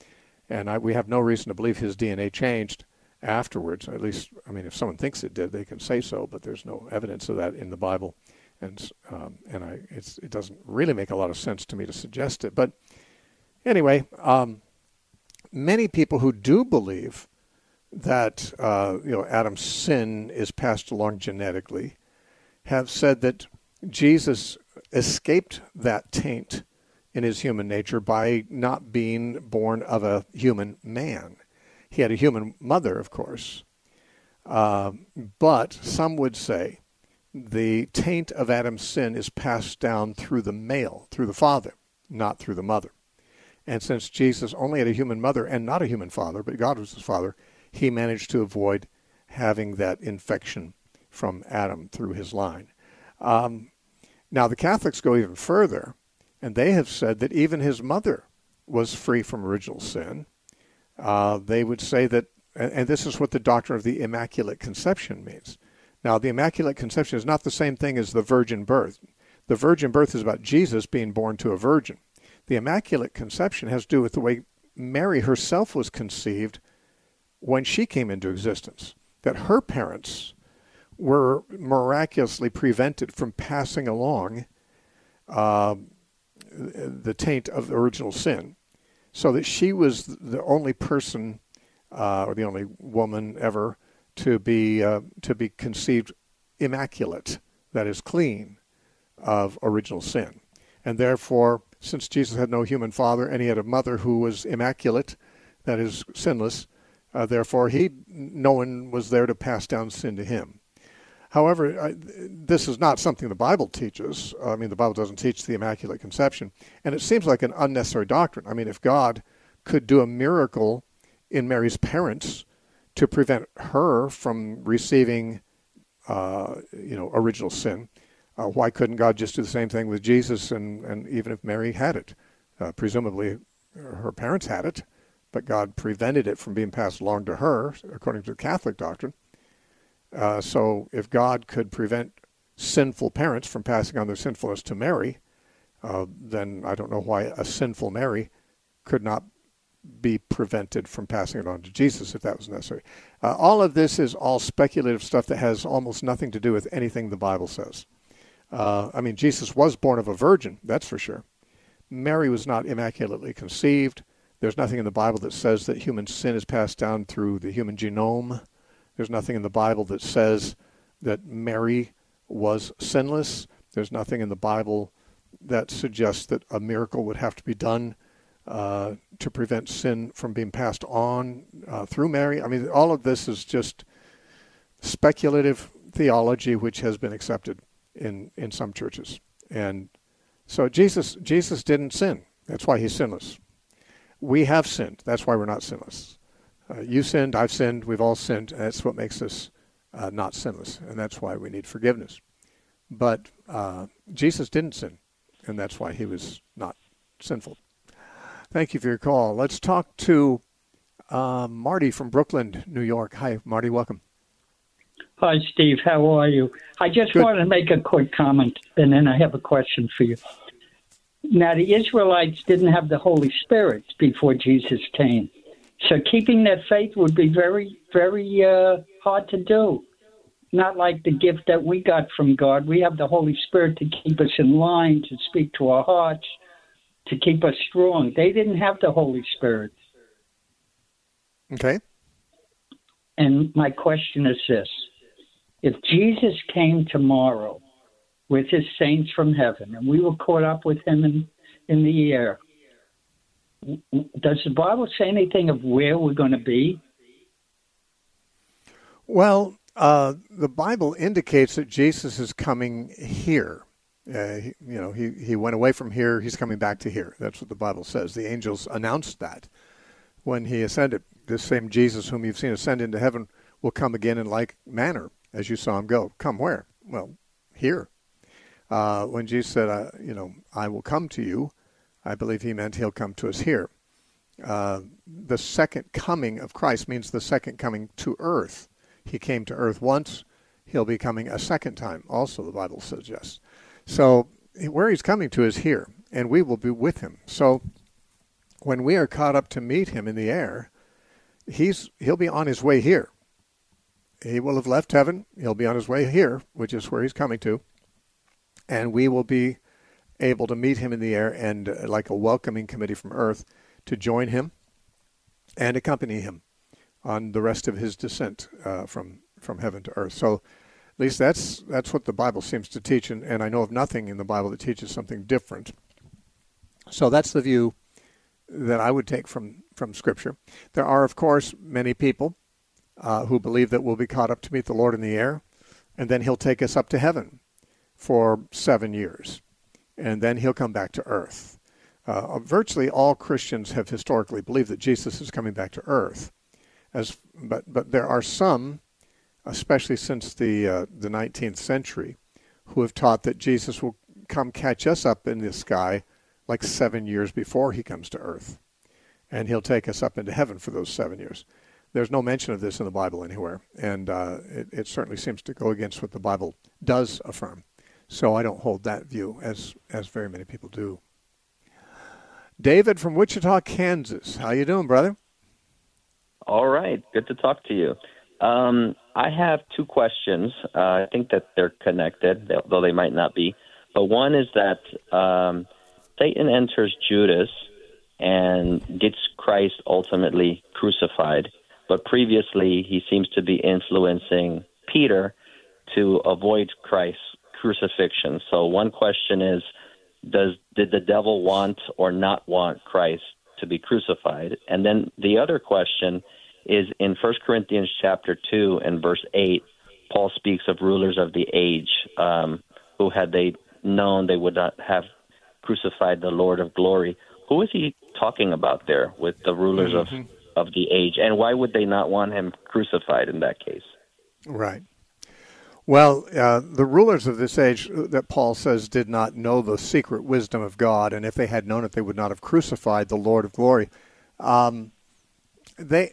And I, we have no reason to believe his DNA changed afterwards. At least, I mean, if someone thinks it did, they can say so, but there's no evidence of that in the Bible, and um, and I it doesn't really make a lot of sense to me to suggest it. But anyway, um, many people who do believe that uh, you know Adam's sin is passed along genetically have said that Jesus escaped that taint in his human nature by not being born of a human man. He had a human mother, of course. Uh, but some would say the taint of Adam's sin is passed down through the male, through the father, not through the mother. And since Jesus only had a human mother and not a human father, but God was his father, he managed to avoid having that infection from Adam through his line. Um, now, the Catholics go even further, and they have said that even his mother was free from original sin uh, they would say that, and, and this is what the doctrine of the Immaculate Conception means. Now, the Immaculate Conception is not the same thing as the virgin birth. The virgin birth is about Jesus being born to a virgin. The Immaculate Conception has to do with the way Mary herself was conceived when she came into existence. That her parents were miraculously prevented from passing along uh, the taint of the original sin so that she was the only person uh, or the only woman ever to be uh, to be conceived immaculate, that is clean of original sin, and therefore, since Jesus had no human father and he had a mother who was immaculate, that is sinless, uh, therefore he no one was there to pass down sin to him. However, I, this is not something the Bible teaches. I mean, the Bible doesn't teach the Immaculate Conception. And it seems like an unnecessary doctrine. I mean, if God could do a miracle in Mary's parents to prevent her from receiving, uh, you know, original sin, uh, why couldn't God just do the same thing with Jesus and, and even if Mary had it? Uh, presumably, her parents had it, but God prevented it from being passed along to her, according to Catholic doctrine. Uh, so if God could prevent sinful parents from passing on their sinfulness to Mary, uh, then I don't know why a sinful Mary could not be prevented from passing it on to Jesus if that was necessary. Uh, all of this is all speculative stuff that has almost nothing to do with anything the Bible says. Uh, I mean, Jesus was born of a virgin, that's for sure. Mary was not immaculately conceived. There's nothing in the Bible that says that human sin is passed down through the human genome. There's nothing in the Bible that says that Mary was sinless. There's nothing in the Bible that suggests that a miracle would have to be done uh, to prevent sin from being passed on uh, through Mary. I mean, all of this is just speculative theology which has been accepted in, in some churches. And so Jesus Jesus didn't sin. That's why he's sinless. We have sinned. That's why we're not sinless. Uh, you sinned, I've sinned, we've all sinned. and that's what makes us uh, not sinless, and that's why we need forgiveness. But uh, Jesus didn't sin, and that's why he was not sinful. Thank you for your call. Let's talk to uh, Marty from Brooklyn, New York. Hi, Marty. Welcome. Hi, Steve. How are you? I just Good. wanted to make a quick comment, and then I have a question for you. Now, the Israelites didn't have the Holy Spirit before Jesus came. So keeping that faith would be very, very uh, hard to do. Not like the gift that we got from God. We have the Holy Spirit to keep us in line, to speak to our hearts, to keep us strong. They didn't have the Holy Spirit. Okay. And my question is this if Jesus came tomorrow with his saints from heaven and we were caught up with him in, in the air, does the Bible say anything of where we're going to be? Well, uh, the Bible indicates that Jesus is coming here. Uh, he, you know, he, he went away from here. He's coming back to here. That's what the Bible says. The angels announced that when he ascended. This same Jesus whom you've seen ascend into heaven will come again in like manner as you saw him go. Come where? Well, here. Uh, when Jesus said, you know, I will come to you, I believe he meant he'll come to us here. Uh, the second coming of Christ means the second coming to earth. He came to earth once, he'll be coming a second time, also, the Bible suggests. So, where he's coming to is here, and we will be with him. So, when we are caught up to meet him in the air, he's he'll be on his way here. He will have left heaven. He'll be on his way here, which is where he's coming to, and we will be able to meet him in the air and, uh, like a welcoming committee from earth, to join him and accompany him on the rest of his descent uh, from from heaven to earth. So, at least that's that's what the Bible seems to teach, and, and I know of nothing in the Bible that teaches something different. So that's the view that I would take from from Scripture. There are, of course, many people uh, who believe that we'll be caught up to meet the Lord in the air, and then He'll take us up to heaven for seven years and then he'll come back to earth. Uh, virtually all Christians have historically believed that Jesus is coming back to earth, as but but there are some, especially since the uh, the 19th century, who have taught that Jesus will come catch us up in the sky like seven years before he comes to earth, and he'll take us up into heaven for those seven years. There's no mention of this in the Bible anywhere, and uh, it, it certainly seems to go against what the Bible does affirm. So I don't hold that view as as very many people do. David from Wichita, Kansas. How you doing, brother? All right. Good to talk to you. Um, I have two questions. Uh, I think that they're connected, though they might not be. But one is that um, Satan enters Judas and gets Christ ultimately crucified. But previously, he seems to be influencing Peter to avoid Christ crucifixion. So one question is does did the devil want or not want Christ to be crucified? And then the other question is in 1 Corinthians chapter 2 and verse 8, Paul speaks of rulers of the age um, who had they known they would not have crucified the Lord of glory. Who is he talking about there with the rulers mm-hmm. of, of the age? And why would they not want him crucified in that case? Right. Well, uh, the rulers of this age that Paul says did not know the secret wisdom of God, and if they had known it, they would not have crucified the Lord of glory. Um, they,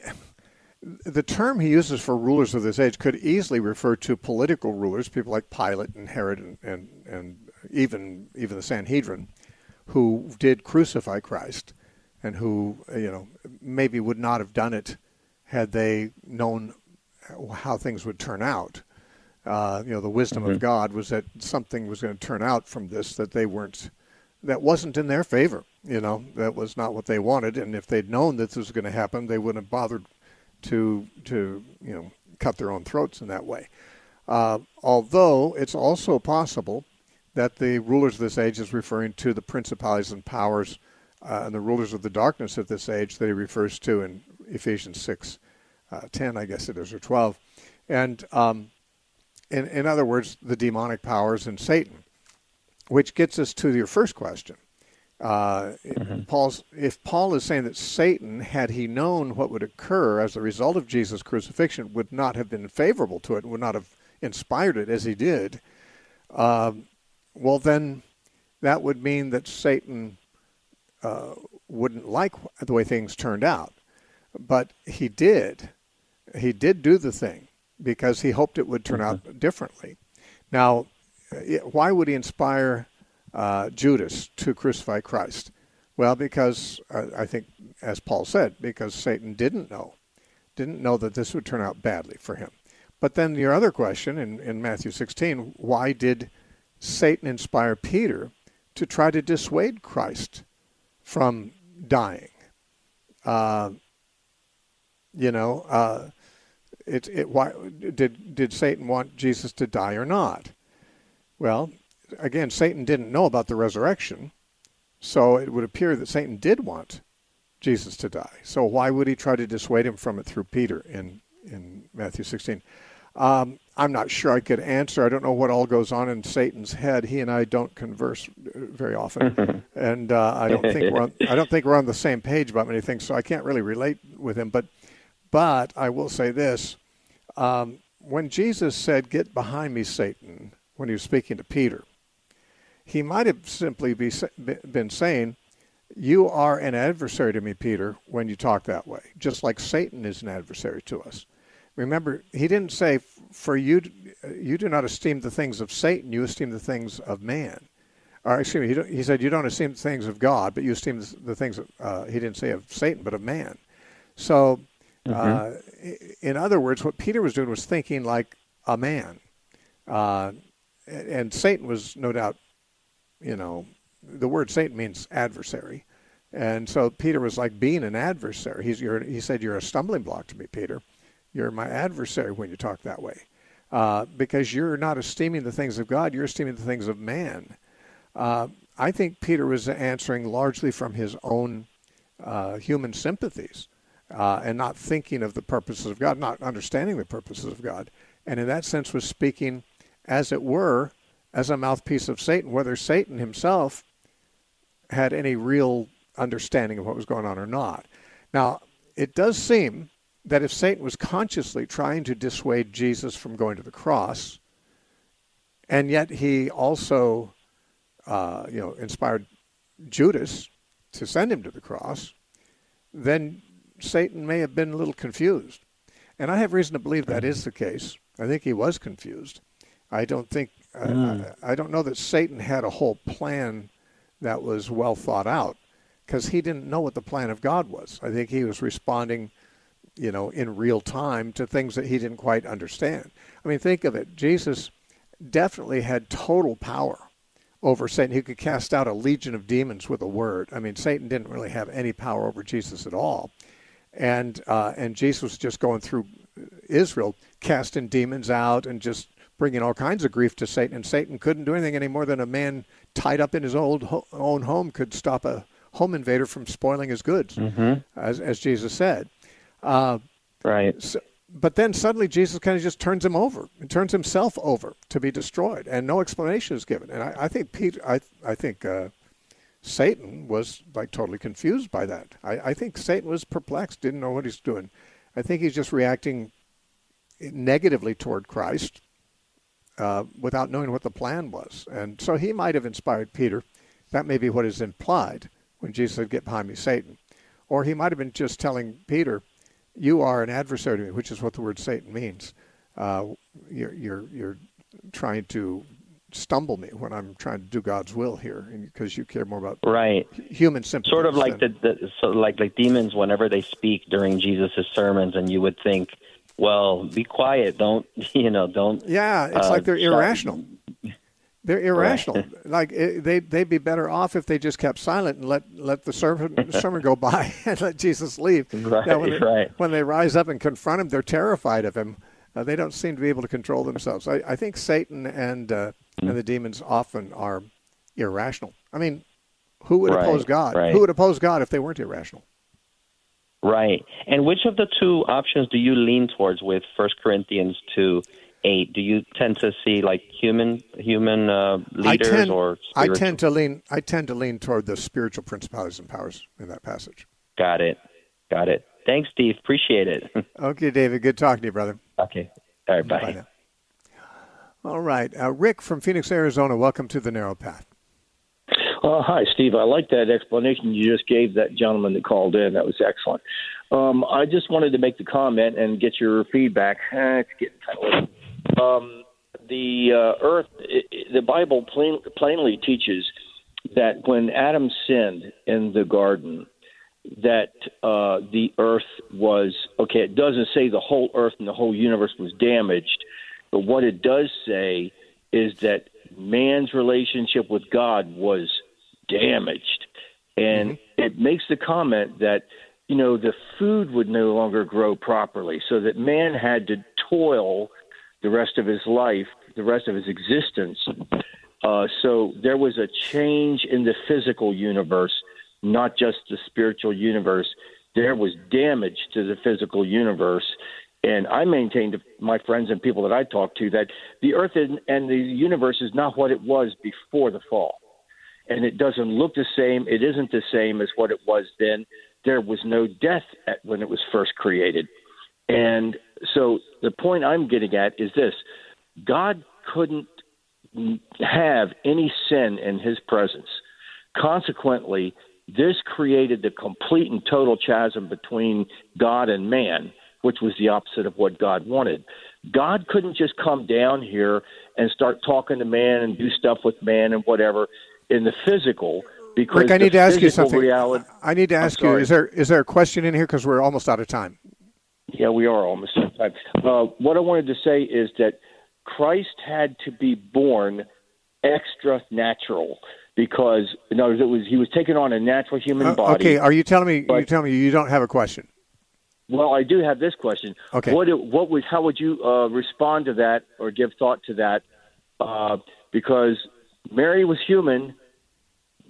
the term he uses for rulers of this age could easily refer to political rulers, people like Pilate and Herod, and, and, and even even the Sanhedrin, who did crucify Christ, and who you know maybe would not have done it had they known how things would turn out uh, you know, the wisdom mm-hmm. of God was that something was going to turn out from this that they weren't, that wasn't in their favor. You know, that was not what they wanted. And if they'd known that this was going to happen, they wouldn't have bothered to to you know cut their own throats in that way. Uh, although it's also possible that the rulers of this age is referring to the principalities and powers uh, and the rulers of the darkness of this age that he refers to in Ephesians 6, uh, 10, I guess it is, or 12. And um, in, in other words, the demonic powers and Satan, which gets us to your first question. Uh, mm-hmm. Paul's, if Paul is saying that Satan, had he known what would occur as a result of Jesus' crucifixion, would not have been favorable to it, would not have inspired it as he did, uh, well, then that would mean that Satan uh, wouldn't like the way things turned out. But he did. He did do the thing because he hoped it would turn mm-hmm. out differently. Now, why would he inspire uh, Judas to crucify Christ? Well, because uh, I think, as Paul said, because Satan didn't know, didn't know that this would turn out badly for him. But then your other question in, in Matthew 16, why did Satan inspire Peter to try to dissuade Christ from dying? Uh, you know, uh, it, it, why did did Satan want Jesus to die or not? Well, again, Satan didn't know about the resurrection, so it would appear that Satan did want Jesus to die. So why would he try to dissuade him from it through Peter in in Matthew 16? Um, I'm not sure I could answer. I don't know what all goes on in Satan's head. He and I don't converse very often, and uh, I don't think we're on, I don't think we're on the same page about many things. So I can't really relate with him. But but I will say this: um, when Jesus said, "Get behind me, Satan," when he was speaking to Peter, he might have simply be, been saying, "You are an adversary to me, Peter, when you talk that way, just like Satan is an adversary to us." Remember, he didn't say, "For you, you do not esteem the things of Satan; you esteem the things of man." Or excuse me, he, he said, "You don't esteem the things of God, but you esteem the things." Of, uh, he didn't say of Satan, but of man. So, mm-hmm. uh, in other words, what Peter was doing was thinking like a man, uh, and Satan was no doubt, you know, the word Satan means adversary. And so Peter was like being an adversary. He's, he said, You're a stumbling block to me, Peter. You're my adversary when you talk that way. Uh, because you're not esteeming the things of God, you're esteeming the things of man. Uh, I think Peter was answering largely from his own uh, human sympathies uh, and not thinking of the purposes of God, not understanding the purposes of God. And in that sense, was speaking, as it were, as a mouthpiece of Satan, whether Satan himself had any real understanding of what was going on or not. Now, it does seem that if Satan was consciously trying to dissuade Jesus from going to the cross, and yet he also, uh, you know, inspired Judas to send him to the cross, then Satan may have been a little confused. And I have reason to believe that is the case. I think he was confused. I don't think, mm. I, I don't know that Satan had a whole plan that was well thought out because he didn't know what the plan of God was. I think he was responding you know, in real time to things that he didn't quite understand. I mean, think of it. Jesus definitely had total power over Satan. He could cast out a legion of demons with a word. I mean, Satan didn't really have any power over Jesus at all. And uh, and Jesus was just going through Israel, casting demons out and just bringing all kinds of grief to Satan. And Satan couldn't do anything any more than a man tied up in his old ho- own home could stop a home invader from spoiling his goods, mm-hmm. as, as Jesus said. Uh, right. So, but then suddenly Jesus kind of just turns him over and turns himself over to be destroyed, and no explanation is given. And I, I think Peter, I, I think uh, Satan was like totally confused by that. I, I think Satan was perplexed, didn't know what he's doing. I think he's just reacting negatively toward Christ uh, without knowing what the plan was. And so he might have inspired Peter. That may be what is implied when Jesus said, Get behind me, Satan. Or he might have been just telling Peter, you are an adversary to me, which is what the word Satan means. Uh, you're, you're, you're trying to stumble me when I'm trying to do God's will here, because you care more about right human sympathy. Sort of like than, the, the so like like demons whenever they speak during Jesus' sermons, and you would think, well, be quiet, don't you know, don't. Yeah, it's uh, like they're irrational. They're irrational. Right. like they they'd be better off if they just kept silent and let let the sermon sermon go by and let Jesus leave. Right, now, when they, right. When they rise up and confront him, they're terrified of him. Uh, they don't seem to be able to control themselves. I, I think Satan and uh, mm. and the demons often are irrational. I mean, who would right, oppose God? Right. Who would oppose God if they weren't irrational? Right. And which of the two options do you lean towards with First Corinthians two? eight, do you tend to see like human human uh, leaders I tend, or spiritual? I tend to lean I tend to lean toward the spiritual principalities and powers in that passage. Got it. Got it. Thanks, Steve. Appreciate it. okay, David. Good talking to you, brother. Okay. All right. Bye. bye All right. Uh, Rick from Phoenix, Arizona. Welcome to the Narrow Path. Uh, hi, Steve. I like that explanation you just gave that gentleman that called in. That was excellent. Um, I just wanted to make the comment and get your feedback. Eh, it's getting kind of late um, the uh, earth, it, the Bible plain, plainly teaches that when Adam sinned in the garden, that uh, the earth was okay. It doesn't say the whole earth and the whole universe was damaged, but what it does say is that man's relationship with God was damaged, and mm-hmm. it makes the comment that you know the food would no longer grow properly, so that man had to toil the rest of his life, the rest of his existence. Uh, so there was a change in the physical universe not just the spiritual universe. There was damage to the physical universe. And I maintain to my friends and people that I talk to that the earth and the universe is not what it was before the fall. And it doesn't look the same. It isn't the same as what it was then. There was no death at, when it was first created. And so the point I'm getting at is this God couldn't have any sin in his presence. Consequently, this created the complete and total chasm between God and man, which was the opposite of what God wanted. God couldn't just come down here and start talking to man and do stuff with man and whatever in the physical. Because Rick, I need to ask you something. Reality, I need to ask you: Is there is there a question in here because we're almost out of time? Yeah, we are almost out of time. Uh, what I wanted to say is that Christ had to be born extra natural because no, it was he was taking on a natural human uh, body. Okay, are you telling me? But, you telling me you don't have a question? Well, I do have this question. Okay. What what would how would you uh, respond to that or give thought to that? Uh, because Mary was human,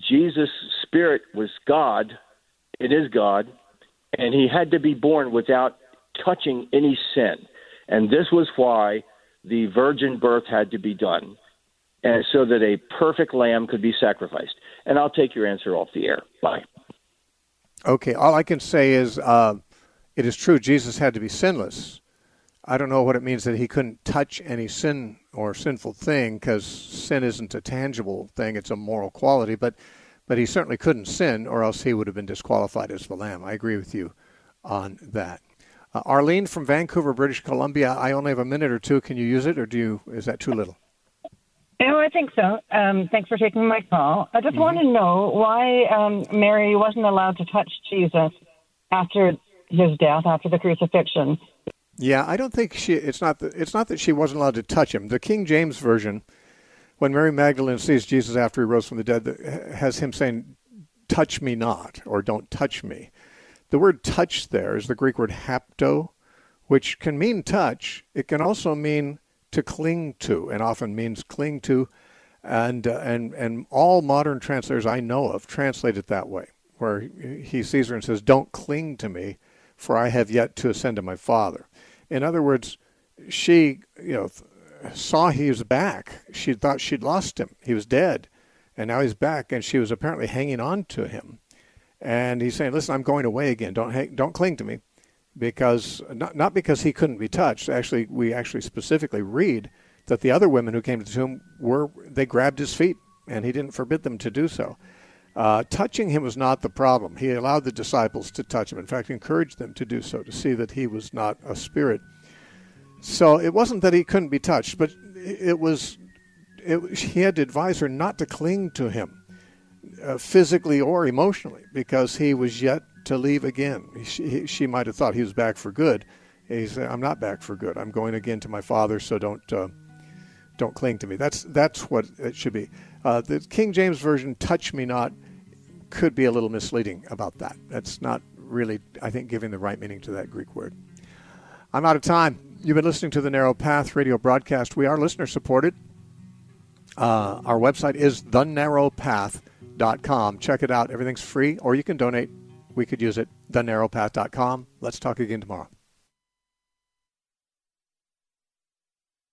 Jesus' spirit was God. It is God, and he had to be born without touching any sin, and this was why the virgin birth had to be done so that a perfect lamb could be sacrificed. And I'll take your answer off the air. Bye. Okay, all I can say is uh, it is true Jesus had to be sinless. I don't know what it means that he couldn't touch any sin or sinful thing because sin isn't a tangible thing, it's a moral quality. But, but he certainly couldn't sin or else he would have been disqualified as the lamb. I agree with you on that. Uh, Arlene from Vancouver, British Columbia. I only have a minute or two. Can you use it, or do you? Is that too little? Oh, I think so. Um, thanks for taking my call. I just mm-hmm. want to know why um, Mary wasn't allowed to touch Jesus after his death, after the crucifixion. Yeah, I don't think she. It's not. That, it's not that she wasn't allowed to touch him. The King James version, when Mary Magdalene sees Jesus after he rose from the dead, has him saying, "Touch me not," or "Don't touch me." The word "touch" there is the Greek word "hapto," which can mean touch. It can also mean to cling to, and often means cling to, and uh, and and all modern translators I know of translate it that way, where he sees her and says, "Don't cling to me, for I have yet to ascend to my Father." In other words, she you know saw he was back. She thought she'd lost him; he was dead, and now he's back, and she was apparently hanging on to him. And he's saying, "Listen, I'm going away again. Don't hang, don't cling to me." Because not, not because he couldn't be touched. Actually, we actually specifically read that the other women who came to the tomb were they grabbed his feet, and he didn't forbid them to do so. Uh, touching him was not the problem. He allowed the disciples to touch him. In fact, encouraged them to do so to see that he was not a spirit. So it wasn't that he couldn't be touched, but it was it, he had to advise her not to cling to him uh, physically or emotionally because he was yet to leave again. She, she might have thought he was back for good. He said, "I'm not back for good. I'm going again to my father. So don't uh, don't cling to me." That's that's what it should be. Uh, the King James version, "Touch me not," could be a little misleading about that. That's not really, I think, giving the right meaning to that Greek word. I'm out of time. You've been listening to the Narrow Path radio broadcast. We are listener supported. Uh, our website is thenarrowpath.com. Check it out. Everything's free, or you can donate we could use it. TheNarrowPath.com. Let's talk again tomorrow.